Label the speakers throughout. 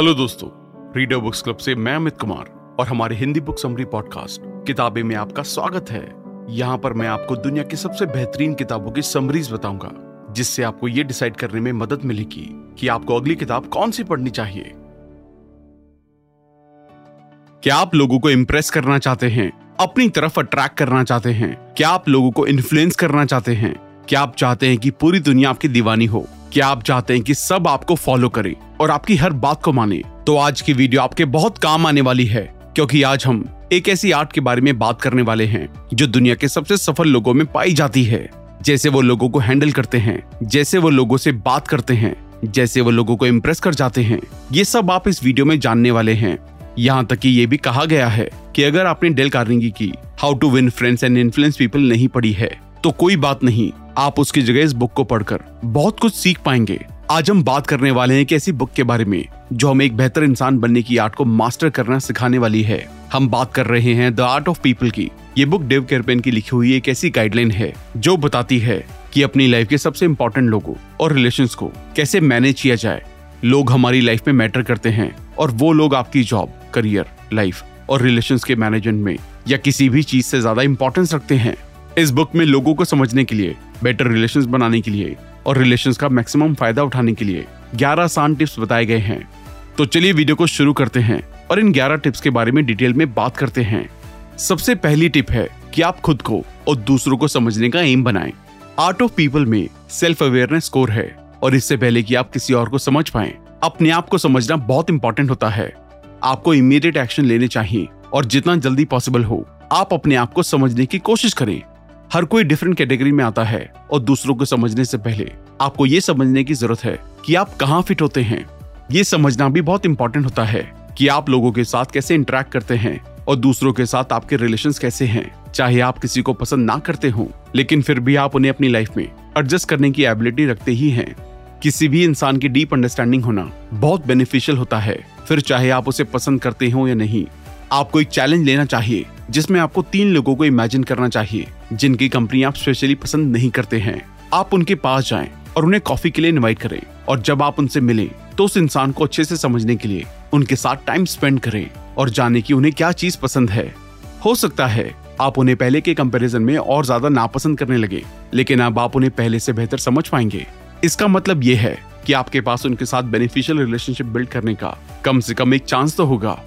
Speaker 1: Hello दोस्तों reader books club से मैं अमित कुमार और हमारे हिंदी बुक समरी पॉडकास्ट किताबें में आपका स्वागत है। यहाँ पर मैं आपको दुनिया की सबसे बेहतरीन किताबों की समरीज बताऊँगा, जिससे आपको ये डिसाइड करने में मदद मिलेगी कि आपको अगली किताब कौन सी पढ़नी चाहिए। क्या आप लोगों को इम्प्रेस करना चाहते हैं? अपनी तरफ़ अट्रैक्ट करना चाहते हैं? क्या आप लोगों को इन्फ्लुएंस करना चाहते हैं? क्या आप चाहते हैं कि पूरी दुनिया आपकी दीवानी हो? क्या आप चाहते हैं कि सब आपको फॉलो करे? और आपकी हर बात को माने। तो आज की वीडियो आपके बहुत काम आने वाली है, क्योंकि आज हम एक ऐसी आर्ट के बारे में बात करने वाले हैं, जो दुनिया के सबसे सफल लोगों में पाई जाती है। जैसे वो लोगों को हैंडल करते हैं, जैसे वो लोगों से बात करते हैं, जैसे वो लोगों को इम्प्रेस कर जाते हैं। ये सब आप इस वीडियो में जानने वाले हैं। यहाँ तक कि ये भी कहा गया है कि अगर आपने डेल कार्निंगी की how to win friends and influence people नहीं पढ़ी है तो कोई बात नहीं, आप उसकी जगह इस बुक को पढ़कर बहुत कुछ सीख पाएँगे। आज हम बात करने वाले हैं एक ऐसी बुक के बारे में, जो हमें एक बेहतर इंसान बनने की आर्ट को मास्टर करना सिखाने वाली है। हम बात कर रहे हैं द आर्ट ऑफ़ पीपल की। ये बुक डेव केरपेन की लिखी हुई एक ऐसी गाइडलाइन है, जो बताती है कि अपनी लाइफ के सबसे इम्पोर्टेंट लोगों और रिलेशन को कैसे मैनेज किया जाए। लोग हमारी लाइफ में मैटर करते हैं, और वो लोग आपकी जॉब करियर लाइफ और रिलेशन के मैनेजमेंट में या किसी भी चीज़ से ज़्यादा इम्पोर्टेंस रखते हैं। इस बुक में लोगों को समझने के लिए बेटर रिलेशन बनाने के लिए और रिलेशन का मैक्सिमम फ़ायदा उठाने के लिए 11 आसान टिप्स बताए गए हैं। तो चलिए वीडियो को शुरू करते हैं और इन 11 टिप्स के बारे में डिटेल में बात करते हैं। सबसे पहली टिप है कि आप खुद को और दूसरों को समझने का एम बनाएँ। आर्ट ऑफ़ पीपल में सेल्फ अवेयरनेस स्कोर है और इससे पहले कि आप किसी और को समझ पाए, अपने आप को समझना बहुत इंपॉर्टेंट होता है। आपको इमीडिएट एक्शन लेने चाहिए और जितना जल्दी पॉसिबल हो, आप अपने आप को समझने की कोशिश करें। हर कोई डिफरेंट कैटेगरी में आता है और दूसरों को समझने से पहले आपको ये समझने की ज़रूरत है कि आप कहाँ फिट होते हैं। ये समझना भी बहुत इंपॉर्टेंट होता है कि आप लोगों के साथ कैसे इंटरेक्ट करते हैं और दूसरों के साथ आपके रिलेशन कैसे हैं। चाहे आप किसी को पसंद ना करते हो, लेकिन फिर भी आप उन्हें अपनी लाइफ में एडजस्ट करने की एबिलिटी रखते ही हैं। किसी भी इंसान की डीप अंडरस्टैंडिंग होना बहुत बेनिफिशियल होता है। फिर चाहे आप उसे पसंद करते हो या नहीं, आपको एक चैलेंज लेना चाहिए जिसमें आपको तीन लोगों को इमेजिन करना चाहिए, जिनकी कंपनी आप स्पेशली पसंद नहीं करते हैं। आप उनके पास जाएँ और उन्हें कॉफ़ी के लिए इनवाइट करें और जब आप उनसे मिलें तो उस इंसान को अच्छे से समझने के लिए उनके साथ टाइम स्पेंड करें और जाने की उन्हें क्या चीज़ पसंद है। हो सकता है आप उन्हें पहले के कंपैरिजन में और ज़्यादा नापसंद करने लगे, लेकिन अब आप उन्हें पहले से बेहतर समझ पाएँगे। इसका मतलब ये है कि आपके पास उनके साथ बेनिफिशियल रिलेशनशिप बिल्ड करने का कम से कम एक चांस तो होगा।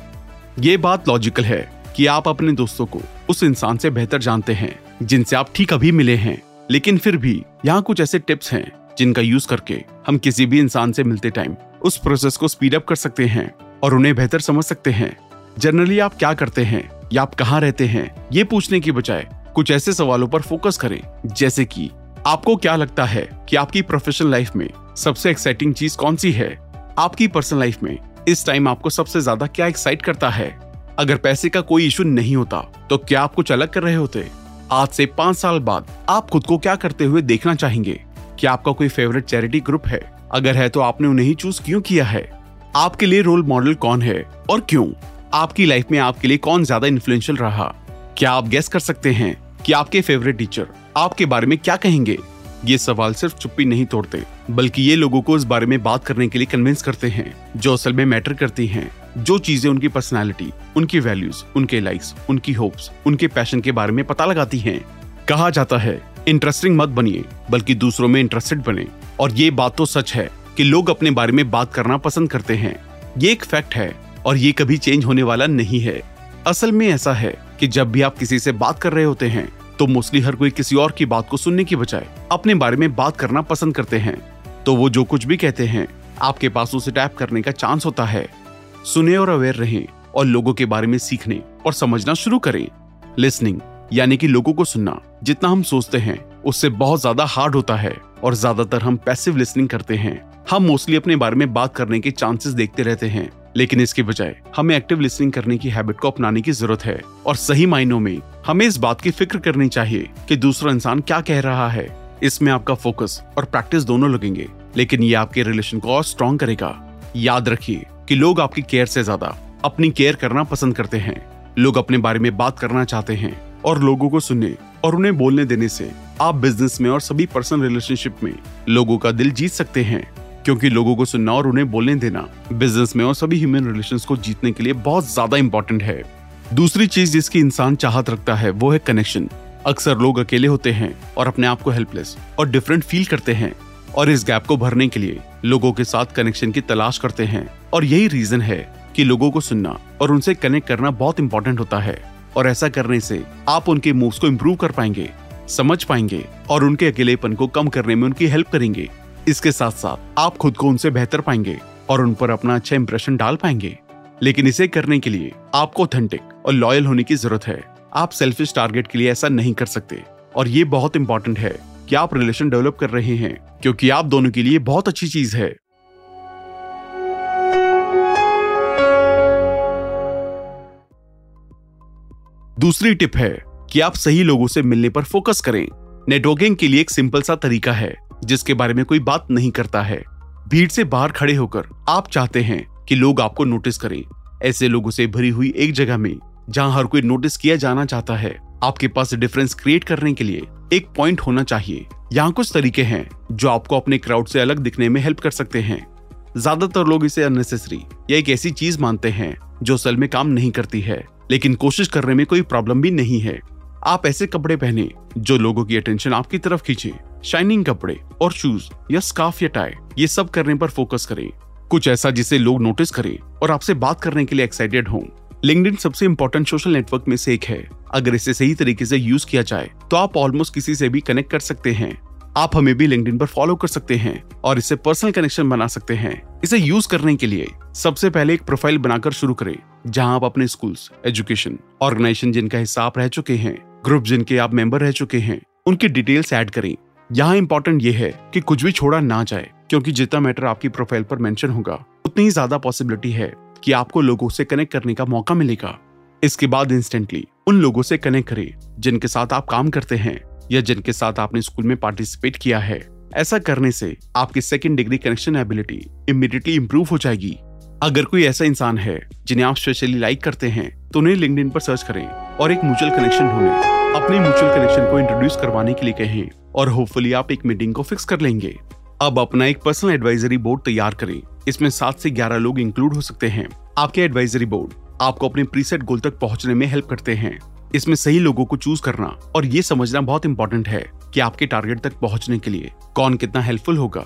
Speaker 1: ये बात लॉजिकल है। कि आप अपने दोस्तों को उस इंसान से बेहतर जानते हैं, जिनसे आप ठीक अभी मिले हैं। लेकिन फिर भी, यहाँ कुछ ऐसे टिप्स हैं, जिनका यूज़ करके हम किसी भी इंसान से मिलते टाइम उस प्रोसेस को स्पीड अप कर सकते हैं और उन्हें बेहतर समझ सकते हैं। जनरली आप क्या करते हैं या आप कहाँ रहते हैं, ये पूछने की बजाय कुछ ऐसे सवालों पर फोकस करें, जैसे कि, आपको क्या लगता है कि आपकी प्रोफेशनल लाइफ में सबसे एक्साइटिंग चीज़ कौन सी है? आपकी पर्सनल लाइफ में इस टाइम आपको सबसे ज़्यादा क्या एक्साइट करता है? अगर पैसे का कोई इशू नहीं होता तो क्या आप कुछ अलग कर रहे होते? आज से पाँच साल बाद आप खुद को क्या करते हुए देखना चाहेंगे? क्या आपका कोई फेवरेट चैरिटी ग्रुप है? अगर है तो आपने उन्हें चूज़ क्यों किया है? आपके लिए रोल मॉडल कौन है? और क्यों? आपकी लाइफ में आपके लिए कौन ज़्यादा इन्फ्लुएंशियल रहा? क्या आप गेस कर सकते हैं कि आपके फेवरेट टीचर आपके बारे में क्या कहेंगे? ये सवाल सिर्फ़ चुप्पी नहीं तोड़ते, बल्कि ये लोगों को इस बारे में बात करने के लिए कन्विंस करते हैं, जो असल में मैटर करती हैं। जो चीज़ें उनकी पर्सनैलिटी उनकी वैल्यूज़ उनके लाइक्स उनकी होप्स उनके पैशन के बारे में पता लगाती हैं। कहा जाता है इंटरेस्टिंग मत बनिए, बल्कि दूसरों में इंटरेस्टेड बने। और ये बात तो सच है कि लोग अपने बारे में बात करना पसंद करते हैं। ये एक फैक्ट है और ये कभी चेंज होने वाला नहीं है। असल में ऐसा है कि जब भी आप किसी से बात कर रहे होते हैं तो मोस्टली हर कोई किसी और की बात को सुनने की बजाय अपने बारे में बात करना पसंद करते हैं। तो वो जो कुछ भी कहते हैं, आपके पास उसे टैप करने का चांस होता है। सुने और अवेयर रहें और लोगों के बारे में सीखने और समझना शुरू करें। लिसनिंग यानी कि लोगों को सुनना, जितना हम सोचते हैं, उससे बहुत ज़्यादा हार्ड होता है और ज़्यादातर हम पैसिव लिसनिंग करते हैं। हम मोस्टली अपने बारे में बात करने के चांसेस देखते रहते हैं, लेकिन इसके बजाय हमें एक्टिव लिसनिंग करने की हैबिट को अपनाने की ज़रूरत है और सही मायनों में हमें इस बात की फ़िक्र करनी चाहिए कि दूसरा इंसान क्या कह रहा है। इसमें आपका फोकस और प्रैक्टिस दोनों लगेंगे, लेकिन ये आपके रिलेशन को और स्ट्रॉन्ग करेगा। याद रखिए कि लोग आपकी केयर से ज़्यादा अपनी केयर करना पसंद करते हैं। लोग अपने बारे में बात करना चाहते हैं और लोगों को सुनने और उन्हें बोलने देने से आप बिज़नेस में और सभी पर्सनल रिलेशनशिप में लोगों का दिल जीत सकते हैं। क्योंकि लोगों को सुनना और उन्हें बोलने देना बिज़नेस में और सभी ह्यूमन रिलेशन को जीतने के लिए बहुत ज़्यादा इंपॉर्टेंट है। दूसरी चीज़ जिसकी इंसान चाहत रखता है, वो है कनेक्शन अक्सर लोग अकेले होते हैं और अपने आप को हेल्पलेस और डिफरेंट फील करते हैं और इस गैप को भरने के लिए लोगों के साथ कनेक्शन की तलाश करते हैं। और यही रीजन है कि लोगों को सुनना और उनसे कनेक्ट करना बहुत इंपॉर्टेंट होता है। और ऐसा करने से आप उनके मूव्स को इम्प्रूव कर पाएँगे, समझ पाएँगे और उनके अकेलेपन को कम करने में उनकी हेल्प करेंगे। इसके साथ साथ आप खुद को उनसे बेहतर पाएँगे और उन पर अपना अच्छा इम्प्रेशन डाल पाएँगे। लेकिन इसे करने के लिए आपको ऑथेंटिक और लॉयल होने की ज़रूरत है। आप सेल्फिश टारगेट के लिए ऐसा नहीं कर सकते। और ये बहुत इंपॉर्टेंट है कि आप रिलेशन डेवलप कर रहे हैं, क्योंकि आप दोनों के लिए बहुत अच्छी चीज़ है। दूसरी टिप है कि आप सही लोगों से मिलने पर फोकस करें। नेटवर्किंग के लिए एक सिंपल सा तरीका है, जिसके बारे में कोई बात नहीं करता है। भीड़ से बाहर खड़े होकर आप चाहते हैं कि लोग आपको नोटिस करें। ऐसे लोगों से भरी हुई एक जगह में, जहाँ हर कोई नोटिस किया जाना चाहता है, आपके पास डिफरेंस क्रिएट करने के लिए एक पॉइंट होना चाहिए। यहाँ कुछ तरीके हैं, जो आपको अपने क्राउड से अलग दिखने में हेल्प कर सकते हैं। ज़्यादातर लोग इसे अननेसेसरी या एक ऐसी चीज़ मानते हैं, जो असल में काम नहीं करती है। लेकिन कोशिश करने में कोई प्रॉब्लम भी नहीं है। आप ऐसे कपड़े पहने जो लोगों की अटेंशन आपकी तरफ़ खींचे। शाइनिंग कपड़े और शूज़ या स्काफ या टाई ये सब करने पर फोकस करें। कुछ ऐसा जिसे लोग नोटिस करें और आपसे बात करने के लिए एक्साइटेड हों। लिंक्डइन सबसे इम्पोर्टेंट सोशल नेटवर्क में से एक है। अगर इसे सही तरीके से यूज़ किया जाए तो आप ऑलमोस्ट किसी से भी कनेक्ट कर सकते हैं। आप हमें भी लिंक्डइन पर फॉलो कर सकते हैं और इससे पर्सनल कनेक्शन बना सकते हैं। इसे यूज़ करने के लिए सबसे पहले एक प्रोफ़ाइल बनाकर शुरू करें, जहाँ आप अपने स्कूल्स एजुकेशन ऑर्गेनाइजेशन जिनका हिस्सा आप रह चुके हैं ग्रुप जिनके आप मेंबर रह चुके हैं, उनकी डिटेल्स ऐड करें। यहाँ इंपॉर्टेंट ये है कि कुछ भी छोड़ा ना जाए, क्योंकि जितना मैटर आपकी प्रोफ़ाइल पर मेंशन होगा, उतनी ही ज़्यादा पॉसिबिलिटी है कि आपको लोगों से कनेक्ट करने का मौका मिलेगा। इसके बाद इंस्टेंटली उन लोगों से कनेक्ट करें, जिनके साथ आप काम करते हैं। या जिनके साथ आपने स्कूल में पार्टिसिपेट किया है। ऐसा करने से आपकी second degree connection ability immediately improve हो जाएगी। अगर कोई ऐसा इंसान है, जिन्हें आप स्पेशली लाइक करते हैं तो उन्हें लिंक्डइन पर सर्च करें और एक म्यूचुअल कनेक्शन ढूंढें। अपने म्यूचुअल कनेक्शन को इंट्रोड्यूस करवाने के लिए कहें और होपफुली आप एक मीटिंग को फिक्स कर लेंगे। अब अपना एक पर्सनल एडवाइजरी बोर्ड तैयार करें। इसमें सात से ग्यारह लोग इंक्लूड हो सकते हैं। आपके एडवाइजरी बोर्ड आपको अपने प्रीसेट गोल तक पहुँचने में हेल्प करते हैं। इसमें सही लोगों को चूज़ करना और ये समझना बहुत इंपॉर्टेंट है कि आपके टारगेट तक पहुँचने के लिए कौन कितना हेल्पफुल होगा।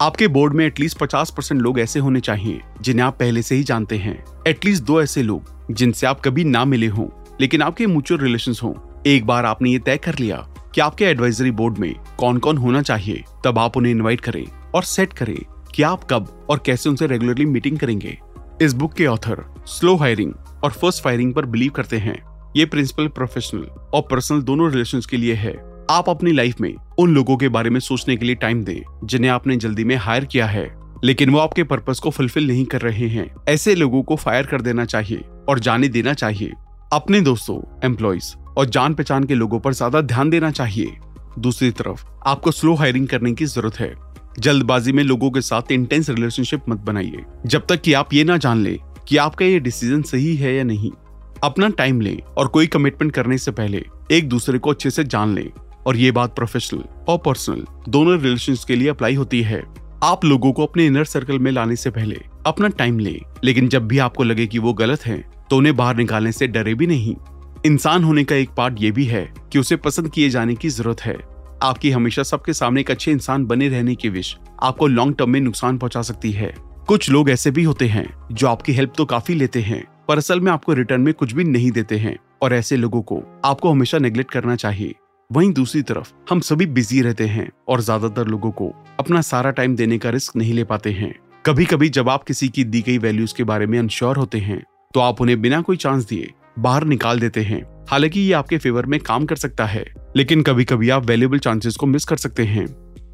Speaker 1: आपके बोर्ड में एटलीस्ट पचास परसेंट लोग ऐसे होने चाहिए, जिन्हें आप पहले से ही जानते हैं। एटलीस्ट दो ऐसे लोग, जिनसे आप कभी ना मिले हों, लेकिन आपके म्यूचुअल रिलेशन हों। एक बार आपने ये तय कर लिया कि आपके एडवाइजरी बोर्ड में कौन कौन होना चाहिए, तब आप उन्हें इनवाइट करें और सेट करें कि आप कब और कैसे उनसे रेगुलरली मीटिंग करेंगे। इस बुक के ऑथर स्लो हायरिंग और फ़र्स्ट फायरिंग पर बिलीव करते हैं। ये प्रिंसिपल प्रोफेशनल और पर्सनल दोनों रिलेशन के लिए है। आप अपनी लाइफ में उन लोगों के बारे में सोचने के लिए टाइम दें, जिन्हें आपने जल्दी में हायर किया है। लेकिन वो आपके पर्पस को फुलफिल नहीं कर रहे हैं। ऐसे लोगों को फायर कर देना चाहिए और जाने देना चाहिए। अपने दोस्तों एम्प्लॉयज़ और जान पहचान के लोगों पर ज़्यादा ध्यान देना चाहिए। दूसरी तरफ़, आपको स्लो हायरिंग करने की ज़रूरत है। जल्दबाजी में लोगों के साथ इंटेंस रिलेशनशिप मत बनाइए। जब तक कि आप ये ना जान ले कि आपका ये डिसीज़न सही है या नहीं। अपना टाइम लें और कोई कमिटमेंट करने से पहले एक दूसरे को अच्छे से जान लें। और ये बात प्रोफेशनल और पर्सनल दोनों रिलेशन के लिए अप्लाई होती है। आप लोगों को अपने इनर सर्कल में लाने से पहले अपना टाइम लें, लेकिन जब भी आपको लगे कि वो गलत है तो उन्हें बाहर निकालने से डरे भी नहीं। इंसान होने का एक पार्ट ये भी है कि उसे पसंद किए जाने की ज़रूरत है। आपकी हमेशा सबके सामने एक अच्छे इंसान बने रहने की विश आपको लॉन्ग टर्म में नुकसान पहुँचा सकती है। कुछ लोग ऐसे भी होते हैं जो आपकी हेल्प तो काफ़ी लेते हैं पर असल में आपको रिटर्न में कुछ भी नहीं देते हैं और ऐसे लोगों को आपको हमेशा नेग्लेक्ट करना चाहिए। वहीं दूसरी तरफ़, हम सभी बिज़ी रहते हैं और ज़्यादातर लोगों को अपना सारा टाइम देने का रिस्क नहीं ले पाते हैं। कभी कभी जब आप किसी की दी गई वैल्यूज़ के बारे में अनश्योर होते हैं तो आप उन्हें बिना कोई चांस दिए बाहर निकाल देते हैं। हालाँकि ये आपके फेवर में काम कर सकता है, लेकिन कभी कभी आप वैल्यूबल चांसेस को मिस कर सकते हैं।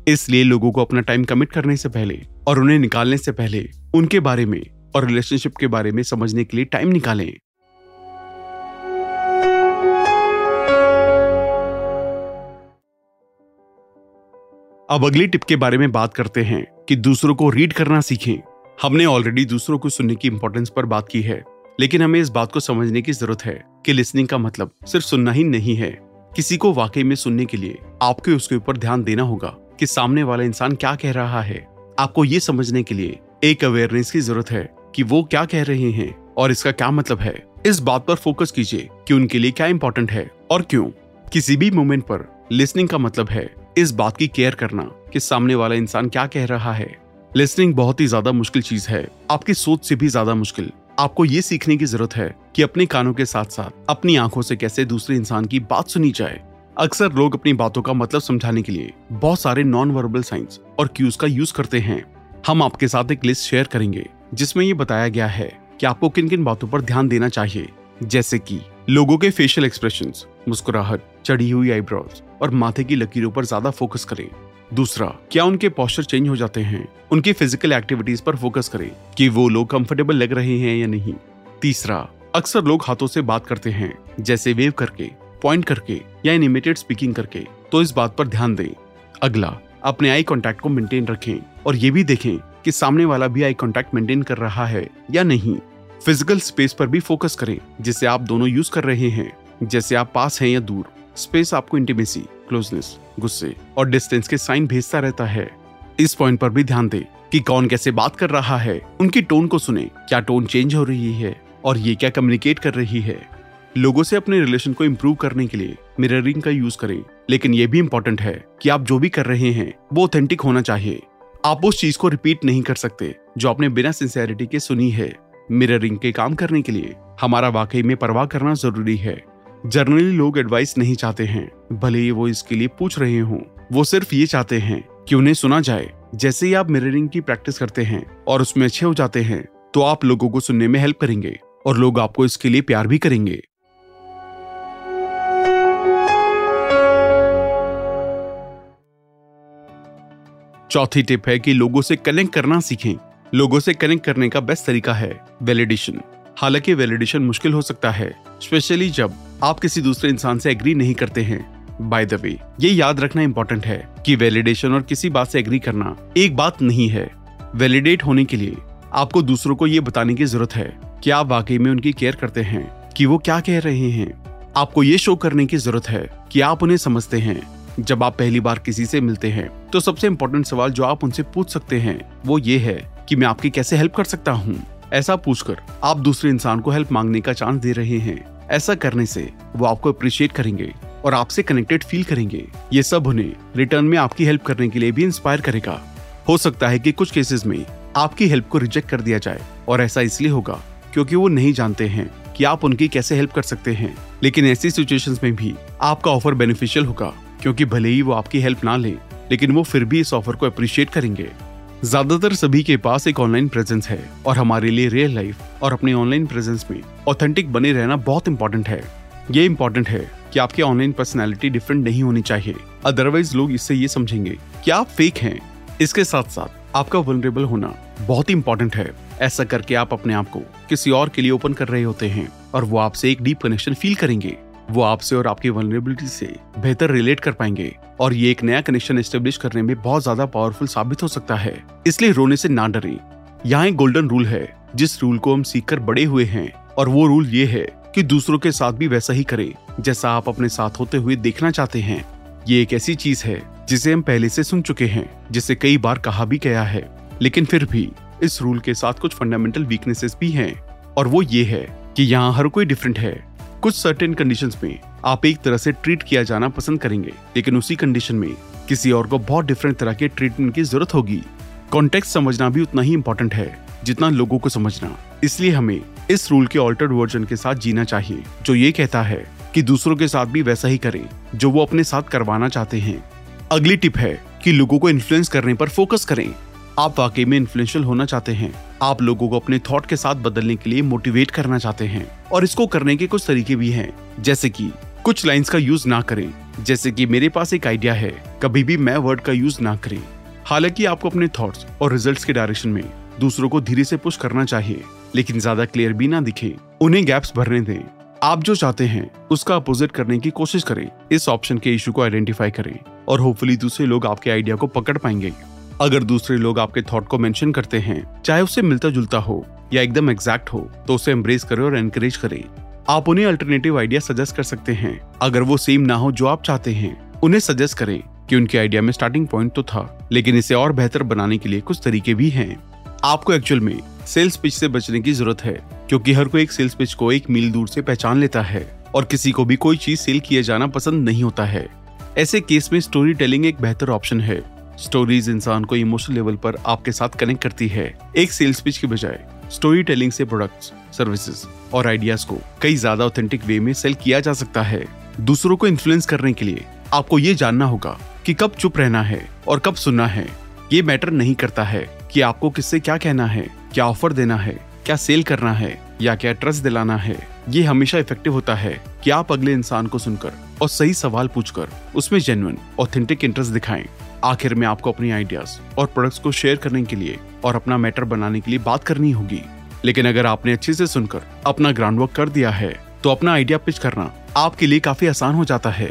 Speaker 1: इसलिए लोगों को अपना टाइम कमिट करने से पहले और उन्हें निकालने से पहले उनके बारे में और रिलेशनशिप के बारे में समझने के लिए टाइम निकालें। अब अगली टिप के बारे में बात करते हैं कि दूसरों को रीड करना सीखें। हमने ऑलरेडी दूसरों को सुनने की इंपॉर्टेंस पर बात की है, लेकिन हमें इस बात को समझने की ज़रूरत है कि लिसनिंग का मतलब सिर्फ़ सुनना ही नहीं है। किसी को वाकई में सुनने के लिए आपको उसके ऊपर ध्यान देना होगा कि सामने वाला इंसान क्या कह रहा है। आपको ये समझने के लिए एक अवेयरनेस की ज़रूरत है कि वो क्या कह रहे हैं और इसका क्या मतलब है। इस बात पर फोकस कीजिए कि उनके लिए क्या इंपॉर्टेंट है और क्यों। किसी भी मोमेंट पर लिसनिंग का मतलब है इस बात की केयर करना कि सामने वाला इंसान क्या कह रहा है। लिसनिंग बहुत ही ज़्यादा मुश्किल चीज़ है। आपकी सोच से भी ज़्यादा मुश्किल। आपको ये सीखने की ज़रूरत है कि अपने कानों के साथ साथ अपनी आँखों से कैसे दूसरे इंसान की बात सुनी जाए। अक्सर लोग अपनी बातों का मतलब समझाने के लिए बहुत सारे नॉन वर्बल साइंस और क्यूज का यूज़ करते हैं। हम आपके साथ एक लिस्ट शेयर करेंगे। जिसमें ये बताया गया है कि आपको किन किन बातों पर ध्यान देना चाहिए। जैसे कि लोगों के फेशियल एक्सप्रेशन मुस्कुराहट, चढ़ी हुई आईब्रोज और माथे की लकीरों पर ज़्यादा फोकस करें। दूसरा, क्या उनके पॉस्चर चेंज हो जाते हैं? उनकी फ़िज़िकल एक्टिविटीज़ पर फोकस करें कि वो लोग कंफर्टेबल लग रहे हैं या नहीं। तीसरा, अक्सर लोग हाथों से बात करते हैं, जैसे वेव करके पॉइंट करके या एनिमेटेड स्पीकिंग करके। तो इस बात पर ध्यान दें। अगला, अपने आई कॉन्टैक्ट को मेंटेन रखें और ये भी देखें कि सामने वाला भी आई कॉन्टैक्ट मेंटेन कर रहा है या नहीं। फ़िज़िकल स्पेस पर भी फोकस करें जिसे आप दोनों यूज़ कर रहे हैं। जैसे आप पास हैं या दूर स्पेस आपको इंटीमेसी क्लोजनेस गुस्से और डिस्टेंस के साइन भेजता रहता है। इस पॉइंट पर भी ध्यान दें कि कौन कैसे बात कर रहा है। उनकी टोन को सुने, क्या टोन चेंज हो रही है और ये क्या कम्युनिकेट कर रही है। लोगों से अपने रिलेशन को इम्प्रूव करने के लिए मिररिंग का यूज़ करें, लेकिन ये भी इम्पोर्टेंट है कि आप जो भी कर रहे हैं, वो ऑथेंटिक होना चाहिए। आप उस चीज़ को रिपीट नहीं कर सकते, जो आपने बिना सिंसेरिटी के सुनी है। मिररिंग के काम करने के लिए। हमारा वाकई में परवाह करना ज़रूरी है। जर्नली लोग एडवाइस नहीं चाहते हैं। भले ही वो इसके लिए पूछ रहे हों। वो सिर्फ़ ये चाहते हैं कि उन्हें सुना जाए। जैसे ही आप मिररिंग की प्रैक्टिस करते हैं और उसमें अच्छे हो जाते हैं तो आप लोगों को सुनने में हेल्प करेंगे और लोग आपको इसके लिए प्यार भी करेंगे। चौथी टिप है कि लोगों से कनेक्ट करना सीखें। लोगों से कनेक्ट करने का बेस्ट तरीका है वैलिडेशन हालाँकि वैलिडेशन मुश्किल हो सकता है स्पेशली जब आप किसी दूसरे इंसान से एग्री नहीं करते हैं। बाय द वे ये याद रखना इम्पोर्टेंट है कि वैलिडेशन और किसी बात से एग्री करना एक बात नहीं है। वैलिडेट होने के लिए आपको दूसरों को ये बताने की ज़रूरत है कि आप वाकई में उनकी केयर करते हैं कि वो क्या कह रहे हैं। आपको ये शो करने की ज़रूरत है कि आप उन्हें समझते हैं। जब आप पहली बार किसी से मिलते हैं तो सबसे इम्पोर्टेंट सवाल जो आप उनसे पूछ सकते हैं, वो ये है कि मैं आपकी कैसे हेल्प कर सकता हूँ? ऐसा पूछकर आप दूसरे इंसान को हेल्प मांगने का चांस दे रहे हैं। ऐसा करने से वो आपको अप्रिशिएट करेंगे और आपसे कनेक्टेड फील करेंगे। ये सब उन्हें रिटर्न में आपकी हेल्प करने के लिए भी इंस्पायर करेगा। हो सकता है कि कुछ केसेस में आपकी हेल्प को रिजेक्ट कर दिया जाए और ऐसा इसलिए होगा क्योंकि वो नहीं जानते हैं कि आप उनकी कैसे हेल्प कर सकते हैं। लेकिन ऐसी सिचुएशंस में भी आपका ऑफ़र बेनिफिशियल होगा। क्योंकि भले ही वो आपकी हेल्प ना ले, लेकिन वो फिर भी इस ऑफ़र को अप्रिशिएट करेंगे। ज़्यादातर सभी के पास एक ऑनलाइन प्रेजेंस है और हमारे लिए रियल लाइफ और अपने ऑनलाइन प्रेजेंस में ऑथेंटिक बने रहना बहुत इंपॉर्टेंट है। ये इम्पोर्टेंट है कि आपकी ऑनलाइन पर्सनैलिटी डिफरेंट नहीं होनी चाहिए। अदरवाइज़ लोग इससे ये समझेंगे कि आप फेक हैं। इसके साथ साथ आपका वनरेबल होना बहुत ही इंपॉर्टेंट है। ऐसा करके आप अपने आप को किसी और के लिए ओपन कर रहे होते हैं और वो आपसे एक डीप कनेक्शन फील करेंगे। वो आपसे और आपकी वनरेबिलिटी से बेहतर रिलेट कर पाएँगे। और ये एक नया कनेक्शन एस्टेब्लिश करने में बहुत ज़्यादा पावरफुल साबित हो सकता है। इसलिए रोने से ना डरे। यहाँ एक गोल्डन रूल है, जिस रूल को हम सीख कर बड़े हुए हैं। और वो रूल ये है कि दूसरों के साथ भी वैसा ही करें, जैसा आप अपने साथ होते हुए देखना चाहते हैं। ये एक ऐसी चीज़ है, जिसे हम पहले से सुन चुके हैं, जिसे कई बार कहा भी गया है। लेकिन फिर भी, इस रूल के साथ कुछ फंडामेंटल वीकनेसेस भी हैं। और वो ये है कि यहाँ हर कोई डिफरेंट है। कुछ सर्टेन कंडीशंस में आप एक तरह से ट्रीट किया जाना पसंद करेंगे, लेकिन उसी कंडीशन में किसी और को बहुत डिफरेंट तरह के ट्रीटमेंट की ज़रूरत होगी। कॉन्टेक्ट समझना भी उतना ही इम्पोर्टेंट है, जितना लोगों को समझना। इसलिए हमें इस रूल के ऑल्टर्ड वर्जन के साथ जीना चाहिए, जो ये कहता है कि दूसरों के साथ भी वैसा ही करें, जो वो अपने साथ करवाना चाहते हैं। अगली टिप है कि लोगों को इन्फ्लुएंस करने पर फोकस करें। आप वाकई में इन्फ्लुएंशियल होना चाहते हैं। आप लोगों को अपने थॉट के साथ बदलने के लिए मोटिवेट करना चाहते हैं और इसको करने के कुछ तरीके भी हैं। जैसे कि, कुछ लाइंस का यूज़ ना करें। जैसे कि, मेरे पास एक आइडिया है। कभी भी मैं वर्ड का यूज़ ना करें। हालाँकि आपको अपने थॉट्स और रिजल्ट्स के डायरेक्शन में दूसरों को धीरे से पुश करना चाहिए, लेकिन ज़्यादा क्लियर भी ना दिखे। उन्हें गैप्स भरने दें। आप जो चाहते हैं, उसका अपोजिट करने की कोशिश करें। इस ऑप्शन के इशू को आइडेंटिफाई करें और होपफुली दूसरे लोग आपके आइडिया को पकड़ पाएँगे। अगर दूसरे लोग आपके थॉट को मेंशन करते हैं, चाहे उससे मिलता जुलता हो या एकदम एग्जैक्ट हो तो उसे एम्ब्रेस करें और एनकरेज करें। आप उन्हें अल्टरनेटिव आइडिया सजेस्ट कर सकते हैं। अगर वो सेम ना हो जो आप चाहते हैं, उन्हें सजेस्ट करें कि उनके आइडिया में स्टार्टिंग पॉइंट तो था, लेकिन इसे और बेहतर बनाने के लिए कुछ तरीके भी हैं। आपको एक्चुअल में सेल्स पिच से बचने की ज़रूरत है, क्योंकि हर कोई एक सेल्स पिच को एक मील दूर से पहचान लेता है और किसी को भी कोई चीज़ सेल किया जाना पसंद नहीं होता है। ऐसे केस में स्टोरी टेलिंग एक बेहतर ऑप्शन है। स्टोरीज इंसान को इमोशनल लेवल पर आपके साथ कनेक्ट करती है। एक सेल्स पिच के बजाय स्टोरी टेलिंग से प्रोडक्ट्स सर्विसेज़ और आइडियाज़ को कई ज़्यादा ऑथेंटिक वे में सेल किया जा सकता है। दूसरों को इन्फ्लुएंस करने के लिए आपको ये जानना होगा कि कब चुप रहना है और कब सुनना है। ये मैटर नहीं करता है कि आपको किससे क्या कहना है, क्या ऑफ़र देना है, क्या सेल करना है या क्या ट्रस्ट दिलाना है। ये हमेशा इफ़ेक्टिव होता है कि आप अगले इंसान को सुनकर और सही सवाल पूछकर उसमें जेन्युइन ऑथेंटिक इंटरेस्ट दिखाएँ। आखिर में आपको अपनी आइडियाज़ और प्रोडक्ट्स को शेयर करने के लिए और अपना मैटर बनाने के लिए बात करनी होगी। लेकिन अगर आपने अच्छे से सुनकर अपना ग्राउंड वर्क कर दिया है तो अपना आइडिया पिच करना आपके लिए काफ़ी आसान हो जाता है।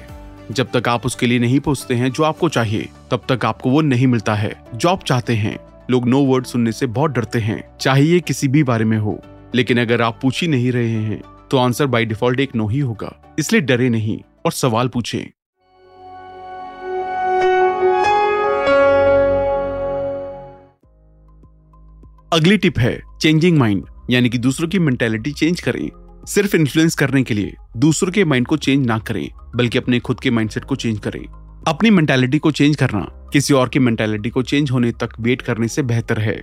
Speaker 1: जब तक आप उसके लिए नहीं पूछते हैं जो आपको चाहिए, तब तक आपको वो नहीं मिलता है जो आप चाहते हैं। लोग नो वर्ड सुनने से बहुत डरते हैं चाहे ये किसी भी बारे में हो। लेकिन अगर आप पूछ ही नहीं रहे हैं तो आंसर बाय डिफ़ॉल्ट एक नो ही होगा। इसलिए डरे नहीं और सवाल पूछें। अगली टिप है चेंजिंग माइंड यानी कि दूसरों की मेंटेलिटी चेंज करें। सिर्फ़ इन्फ्लुएंस करने के लिए दूसरों के माइंड को चेंज ना करें, बल्कि अपने खुद के माइंडसेट को चेंज करें। अपनी मेंटेलिटी को चेंज करना किसी और की मेंटेलिटी को चेंज होने तक वेट करने से बेहतर है।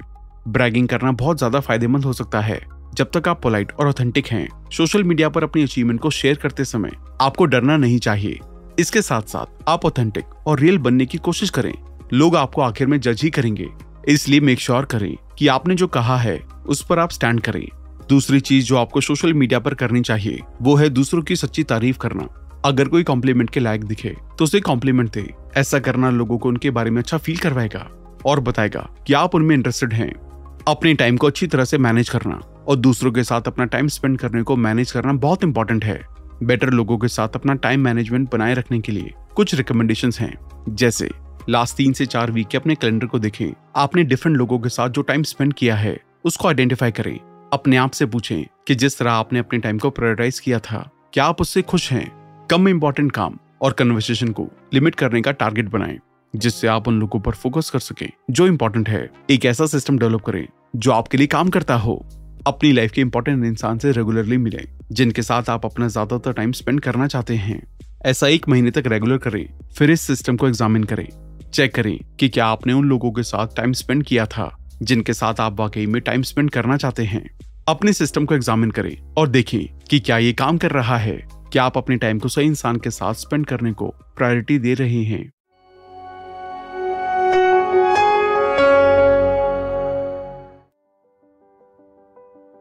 Speaker 1: ब्रैगिंग करना बहुत ज़्यादा फ़ायदेमंद हो सकता है। जब तक आप पोलाइट और ऑथेंटिक हैं सोशल मीडिया पर अपनी अचीवमेंट को शेयर करते समय आपको डरना नहीं चाहिए। इसके साथ साथ आप ऑथेंटिक और रियल बनने की कोशिश करें। लोग आपको आखिर में जज ही करेंगे, इसलिए मेक श्योर करें। कि आपने जो कहा है, उस पर आप स्टैंड करें। दूसरी चीज़ जो आपको सोशल मीडिया पर करनी चाहिए, वो है दूसरों की सच्ची तारीफ़ करना। अगर कोई कॉम्प्लीमेंट के लायक दिखे तो उसे कॉम्प्लीमेंट दे। ऐसा करना लोगों को उनके बारे में अच्छा फील करवाएगा और बताएगा कि आप उनमें इंटरेस्टेड हैं। अपने टाइम को अच्छी तरह से मैनेज करना और दूसरों के साथ अपना टाइम स्पेंड करने को मैनेज करना बहुत इंपॉर्टेंट है। बेटर लोगों के साथ अपना टाइम मैनेजमेंट बनाए रखने के लिए कुछ रिकमेंडेशन हैं, जैसे लास्ट तीन से चार वीक के अपने कैलेंडर को देखें। आपने डिफरेंट लोगों के साथ जो टाइम स्पेंड किया है, उसको आइडेंटिफाई करें। अपने आप से पूछें कि जिस तरह आपने अपने टाइम को प्रायोरिटाइज किया था, क्या आप उससे खुश हैं? कम इम्पोर्टेंट काम और कन्वर्सेशन को लिमिट करने का टारगेट बनाएँ, जिससे आप उन लोगों पर फोकस कर सकें, जो इम्पोर्टेंट है। एक ऐसा सिस्टम डेवलप करें, जो आपके लिए काम करता हो। अपनी लाइफ के इंपॉर्टेंट इंसान से रेगुलरली मिले, जिनके साथ आप अपना ज़्यादातर टाइम स्पेंड करना चाहते हैं। ऐसा एक महीने तक रेगुलर करें, फिर इस सिस्टम को एग्जामिन करें। चेक करें कि क्या आपने उन लोगों के साथ टाइम स्पेंड किया था, जिनके साथ आप वाकई में टाइम स्पेंड करना चाहते हैं। अपने सिस्टम को एग्जामिन करें और देखें कि क्या ये काम कर रहा है। क्या आप अपने टाइम को सही इंसान के साथ स्पेंड करने को प्रायोरिटी दे रहे हैं?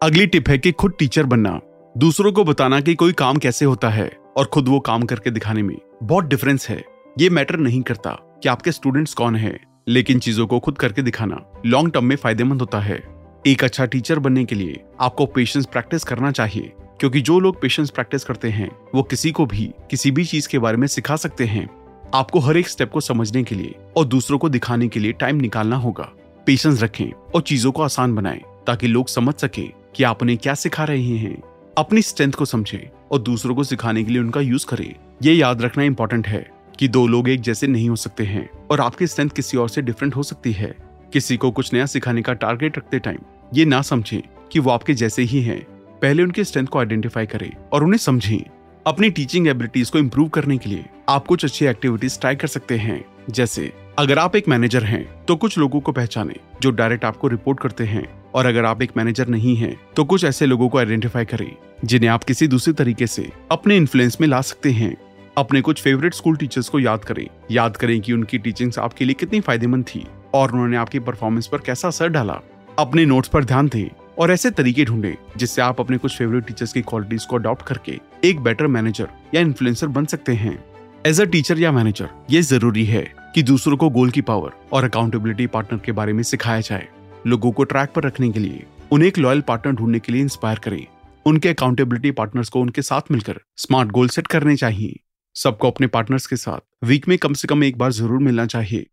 Speaker 1: अगली टिप है कि खुद टीचर बनना। दूसरों को बताना कि कोई काम कैसे होता है और खुद वो काम करके दिखाने में बहुत डिफरेंस है। ये मैटर नहीं करता। कि आपके स्टूडेंट्स कौन है, लेकिन चीज़ों को खुद करके दिखाना लॉन्ग टर्म में फ़ायदेमंद होता है। एक अच्छा टीचर बनने के लिए आपको पेशेंस प्रैक्टिस करना चाहिए, क्योंकि जो लोग पेशेंस प्रैक्टिस करते हैं, वो किसी को भी, किसी भी चीज़ के बारे में सिखा सकते हैं। आपको हर एक स्टेप को समझने के लिए और दूसरों को दिखाने के लिए टाइम निकालना होगा। पेशेंस रखें और चीज़ों को आसान बनाएँ, ताकि लोग समझ सके कि आप उन्हें क्या सिखा रहे हैं। अपनी स्ट्रेंथ को समझें और दूसरों को सिखाने के लिए उनका यूज़ करें। ये याद रखना इंपॉर्टेंट है। कि दो लोग एक जैसे नहीं हो सकते हैं और आपकी स्ट्रेंथ किसी और से डिफरेंट हो सकती है। किसी को कुछ नया सिखाने का टारगेट रखते टाइम ये ना समझें कि वो आपके जैसे ही हैं। पहले उनके स्ट्रेंथ को आइडेंटिफाई करें और उन्हें समझें। अपनी टीचिंग एबिलिटीज को इम्प्रूव करने के लिए आप कुछ अच्छी एक्टिविटीज़ ट्राई कर सकते हैं। जैसे, अगर आप एक मैनेजर हैं तो कुछ लोगों को पहचाने जो डायरेक्ट आपको रिपोर्ट करते हैं और अगर आप एक मैनेजर नहीं हैं तो कुछ ऐसे लोगों को आइडेंटिफाई करें जिन्हें आप किसी दूसरे तरीके से अपने इन्फ्लुएंस में ला सकते हैं। अपने कुछ फेवरेट स्कूल टीचर्स को याद करें। याद करें कि उनकी टीचिंग्स आपके लिए कितनी फ़ायदेमंद थी और उन्होंने आपकी परफॉर्मेंस पर कैसा असर डाला। अपने नोट्स पर ध्यान दें और ऐसे तरीके ढूंढें जिससे आप अपने कुछ फेवरेट टीचर्स की क्वालिटीज को अडॉप्ट करके एक बेटर मैनेजर या इन्फ्लुएंसर बन सकते हैं। एज अ टीचर या मैनेजर ये ज़रूरी है कि दूसरों को गोल की पावर और अकाउंटेबिलिटी पार्टनर के बारे में सिखाया जाए। लोगों को ट्रैक पर रखने के लिए, उन्हें एक लॉयल पार्टनर ढूँढने के लिए इंस्पायर करें। उनके अकाउंटेबिलिटी पार्टनर्स को उनके साथ मिलकर स्मार्ट गोल सेट करने चाहिए। सबको अपने पार्टनर्स के साथ। वीक में कम से कम एक बार ज़रूर मिलना चाहिए।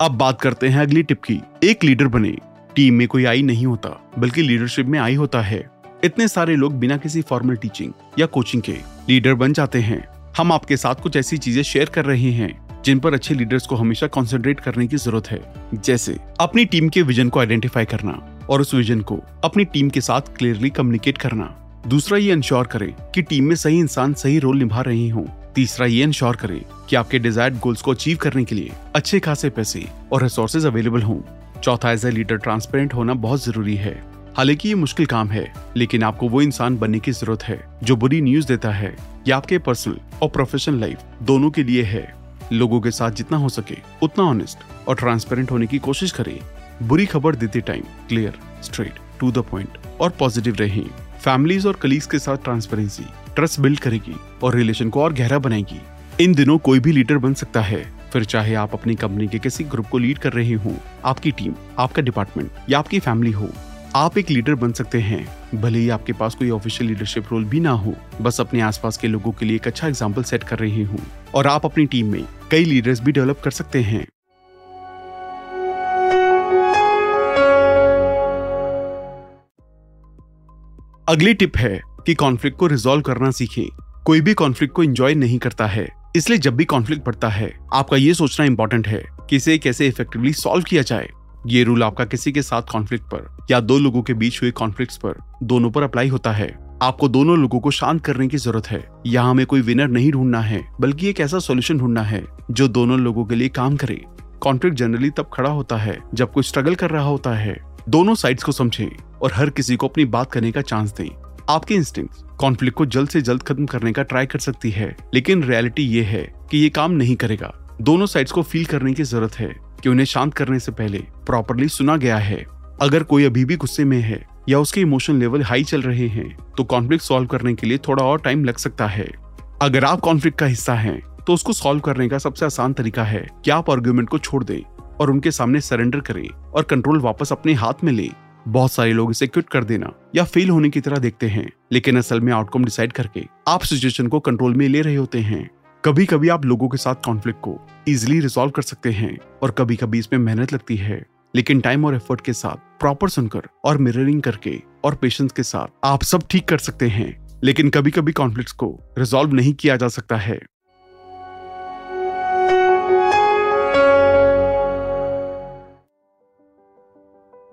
Speaker 1: अब बात करते हैं अगली टिप की। एक लीडर बने। टीम में कोई आई नहीं होता, बल्कि लीडरशिप में आई होता है। इतने सारे लोग बिना किसी फॉर्मल टीचिंग या कोचिंग के लीडर बन जाते हैं। हम आपके साथ कुछ ऐसी चीज़ें शेयर कर रहे हैं, जिन पर अच्छे लीडर्स को हमेशा कंसंट्रेट करने की ज़रूरत है। जैसे, अपनी टीम के विजन को आइडेंटिफाई करना। और उस विजन को अपनी टीम के साथ क्लियरली कम्युनिकेट करना। दूसरा, ये इंश्योर करें कि टीम में सही इंसान सही रोल निभा रहे हों। तीसरा, ये इंश्योर करें कि आपके डिजायर्ड गोल्स को अचीव करने के लिए अच्छे खासे पैसे और रिसोर्सेज अवेलेबल हों। चौथा एज ए लीडर ट्रांसपेरेंट होना बहुत ज़रूरी है। हालाँकि ये मुश्किल काम है, लेकिन आपको वो इंसान बनने की ज़रूरत है, जो बुरी न्यूज़ देता है, या आपके पर्सनल और प्रोफेशनल लाइफ दोनों के लिए है। लोगों के साथ जितना हो सके, उतना ऑनेस्ट और ट्रांसपेरेंट होने की कोशिश करें। बुरी खबर देते time clear straight to the point और पॉजिटिव रहें। फैमिलीज़ और कलीग्स के साथ ट्रांसपेरेंसी ट्रस्ट बिल्ड करेगी और रिलेशन को और गहरा बनाएगी। इन दिनों कोई भी लीडर बन सकता है। फिर चाहे आप अपनी कंपनी के किसी ग्रुप को लीड कर रहे हो, आपकी टीम आपका डिपार्टमेंट या आपकी फैमिली हो, आप एक लीडर बन सकते हैं। भले ही आपके पास कोई ऑफिशियल लीडरशिप रोल भी ना हो, बस अपने आसपास के लोगों के लिए एक अच्छा एग्ज़ाम्पल सेट कर रहे हो। और आप अपनी टीम में कई लीडर्स भी डेवलप कर सकते हैं। अगली टिप है कि कॉन्फ्लिक्ट को रिजोल्व करना सीखें। कोई भी कॉन्फ्लिक्ट को एंजॉय नहीं करता है। इसलिए जब भी कॉन्फ्लिक्ट बढ़ता है, आपका ये सोचना इंपॉर्टेंट है कि इसे कैसे इफेक्टिवली सॉल्व किया जाए। ये रूल आपका किसी के साथ कॉन्फ्लिक्ट पर या दो लोगों के बीच हुए कॉन्फ्लिक्ट पर दोनों पर अप्लाई होता है। आपको दोनों लोगों को शांत करने की ज़रूरत है। यहाँ हमें कोई विनर नहीं ढूंढना है, बल्कि एक ऐसा सोल्यूशन ढूंढना है जो दोनों लोगों के लिए काम करे। कॉन्फ्लिक्ट जनरली तब खड़ा होता है जब कोई स्ट्रगल कर रहा होता है। दोनों साइड्स को समझें और हर किसी को अपनी बात करने का चांस दें। आपके इंस्टिंक्ट कॉन्फ्लिक्ट को जल्द से जल्द खत्म करने का ट्राई कर सकती है, लेकिन रियलिटी ये है कि ये काम नहीं करेगा। दोनों साइड्स को फील करने की ज़रूरत है कि उन्हें शांत करने से पहले प्रॉपरली सुना गया है। अगर कोई अभी भी गुस्से में है या उसके इमोशन लेवल हाई चल रहे हैं तो कॉन्फ्लिक्ट सॉल्व करने के लिए थोड़ा और टाइम लग सकता है। अगर आप कॉन्फ्लिक्ट का हिस्सा हैं तो उसको सॉल्व करने का सबसे आसान तरीका है कि आप आर्ग्यूमेंट को छोड़ दें। और उनके सामने सरेंडर करें और कंट्रोल वापस अपने हाथ में ले। बहुत सारे लोग इसे क्विट कर देना या फेल होने की तरह देखते हैं, लेकिन असल में आउटकम डिसाइड करके आप सिचुएशन को कंट्रोल में ले रहे होते हैं। कभी कभी आप लोगों के साथ कॉन्फ्लिक्ट को इजिली रिजोल्व कर सकते हैं और कभी कभी इसमें मेहनत लगती है। लेकिन टाइम और एफर्ट के साथ प्रॉपर सुनकर और मिररिंग करके और पेशेंस के साथ आप सब ठीक कर सकते हैं। लेकिन कभी कभी कॉन्फ्लिक्ट को रिजोल्व नहीं किया जा सकता है।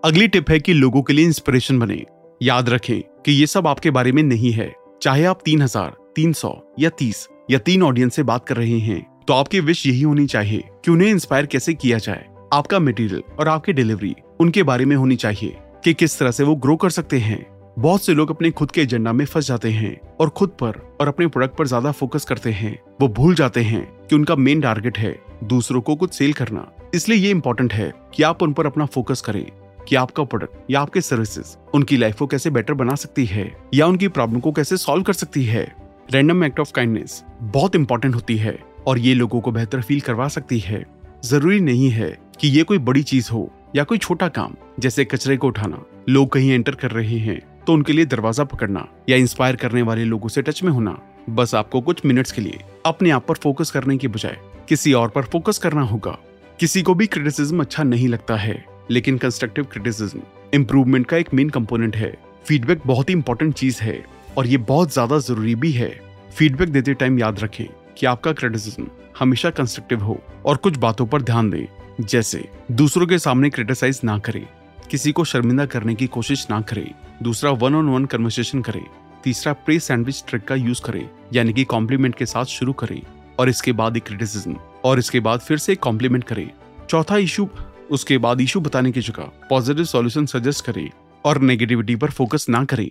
Speaker 1: अगली टिप है कि लोगों के लिए इंस्पिरेशन बने। याद रखें कि ये सब आपके बारे में नहीं है। चाहे आप तीन हज़ार, तीन सौ या तीस या तीन ऑडियंस से बात कर रहे हैं तो आपकी विश यही होनी चाहिए कि उन्हें इंस्पायर कैसे किया जाए। आपका मटेरियल और आपकी डिलीवरी उनके बारे में होनी चाहिए कि किस तरह से वो ग्रो कर सकते हैं। बहुत से लोग अपने खुद के एजेंडा में फंस जाते हैं और खुद पर और अपने प्रोडक्ट पर ज़्यादा फोकस करते हैं। वो भूल जाते हैं कि उनका मेन टारगेट है दूसरों को कुछ सेल करना। इसलिए ये इम्पोर्टेंट है कि आप उन पर अपना फोकस करें। कि आपका प्रोडक्ट या आपके सर्विसेज़ उनकी लाइफ को कैसे बेटर बना सकती है या उनकी प्रॉब्लम को कैसे सॉल्व कर सकती है। रैंडम एक्ट ऑफ़ काइंडनेस बहुत इंपॉर्टेंट होती है और ये लोगों को बेहतर फील करवा सकती है। ज़रूरी नहीं है कि ये कोई बड़ी चीज़ हो या कोई छोटा काम, जैसे कचरे को उठाना, लोग कहीं एंटर कर रहे हैं तो उनके लिए दरवाज़ा पकड़ना या इंस्पायर करने वाले लोगों से टच में होना। बस आपको कुछ मिनट्स के लिए अपने आप पर फोकस करने के बजाय किसी और पर फोकस करना होगा। किसी को भी क्रिटिसिज्म अच्छा नहीं लगता है। लेकिन कंस्ट्रक्टिव क्रिटिसिज्म इम्प्रूवमेंट का एक मेन कंपोनेंट है। फीडबैक बहुत ही इंपॉर्टेंट चीज़ है और ये बहुत ज़्यादा ज़रूरी भी है। फीडबैक देते टाइम याद रखें कि आपका क्रिटिसिज्म हमेशा कंस्ट्रक्टिव हो और कुछ बातों पर ध्यान दें। जैसे, दूसरों के सामने क्रिटिसाइज ना करें। किसी को शर्मिंदा करने की कोशिश ना करें। दूसरा वन ऑन वन कन्वर्सेशन करें। तीसरा प्रे सैंडविच ट्रिक का यूज़ करें। यानी कि कॉम्प्लीमेंट के साथ शुरू करें और इसके बाद एक क्रिटिसिज्म और इसके बाद फिर से कॉम्प्लीमेंट करें। चौथा इशू उसके बाद इशू बताने की जगह पॉजिटिव सॉल्यूशन सजेस्ट करें और नेगेटिविटी पर फोकस ना करें।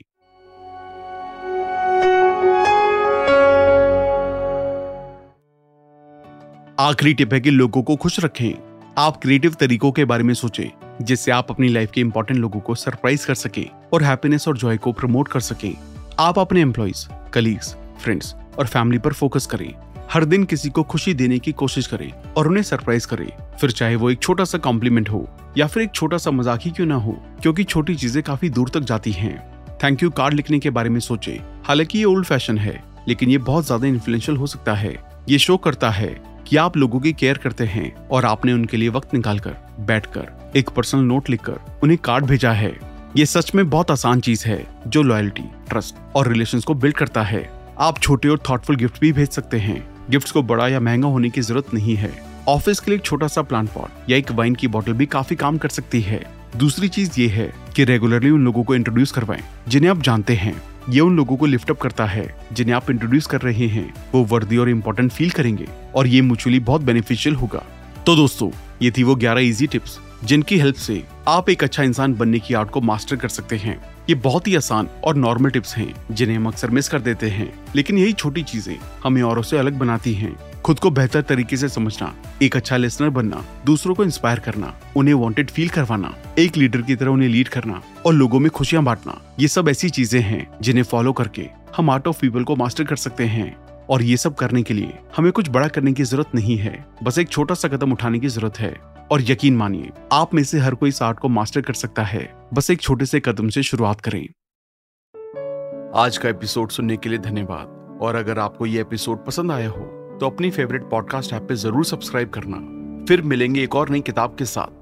Speaker 1: आखिरी टिप है कि लोगों को खुश रखें। आप क्रिएटिव तरीकों के बारे में सोचें, जिससे आप अपनी लाइफ के इंपॉर्टेंट लोगों को सरप्राइज़ कर सके और हैप्पीनेस और जॉय को प्रमोट कर सके। आप अपने एम्प्लॉयज़ कलीग्स फ्रेंड्स और फैमिली पर फोकस करें। हर दिन किसी को खुशी देने की कोशिश करें और उन्हें सरप्राइज़ करें। फिर चाहे वो एक छोटा सा कॉम्प्लीमेंट हो, या फिर एक छोटा सा मज़ाक ही क्यों ना हो, क्योंकि छोटी चीज़ें काफ़ी दूर तक जाती हैं। थैंक यू कार्ड लिखने के बारे में सोचे। हालाँकि ये ओल्ड फ़ैशन है, लेकिन ये बहुत ज़्यादा इन्फ्लुएंशियल हो सकता है। ये शो करता है कि आप लोगों की केयर करते हैं और आपने उनके लिए वक्त निकाल कर बैठ कर एक पर्सनल नोट लिखकर उन्हें कार्ड भेजा है। ये सच में बहुत आसान चीज़ है, जो लॉयल्टी ट्रस्ट और रिलेशन को बिल्ड करता है। आप छोटे और थॉटफुल गिफ्ट भी भेज सकते हैं। गिफ्ट को बड़ा या महँगा होने की ज़रूरत नहीं है। ऑफ़िस के लिए एक छोटा सा प्लांट पॉट या एक वाइन की बोतल भी काफ़ी काम कर सकती है। दूसरी चीज़ ये है कि रेगुलरली उन लोगों को इंट्रोड्यूस करवाएँ, जिन्हें आप जानते हैं। ये उन लोगों को लिफ्ट अप करता है, जिन्हें आप इंट्रोड्यूस कर रहे हैं। वो वर्दी और इम्पोर्टेंट फील करेंगे और ये म्यूचुअली बहुत बेनिफिशियल होगा। तो दोस्तों, ये थी वो 11 इजी टिप्स जिनकी हेल्प से आप एक अच्छा इंसान बनने की आर्ट को मास्टर कर सकते हैं। ये बहुत ही आसान और नॉर्मल टिप्स हैं, जिन्हें हम अक्सर मिस कर देते हैं। लेकिन यही छोटी चीज़ें हमें औरों से अलग बनाती हैं। खुद को बेहतर तरीके से समझना, एक अच्छा लिसनर बनना, दूसरों को इंस्पायर करना, उन्हें वांटेड फील करवाना, एक लीडर की तरह उन्हें लीड करना और लोगों में खुशियाँ बांटना, ये सब ऐसी चीज़ें हैं जिन्हें फॉलो करके हम आर्ट ऑफ़ पीपल को मास्टर कर सकते हैं। और ये सब करने के लिए हमें कुछ बड़ा करने की ज़रूरत नहीं है, बस एक छोटा सा कदम उठाने की ज़रूरत है। और यकीन मानिए, आप में से हर कोई इस आर्ट को मास्टर कर सकता है। बस एक छोटे से कदम से शुरुआत करें। आज का एपिसोड सुनने के लिए धन्यवाद। और अगर आपको ये एपिसोड पसंद आया हो तो अपनी फेवरेट पॉडकास्ट ऐप पे ज़रूर सब्सक्राइब करना। फिर मिलेंगे एक और नई किताब के साथ।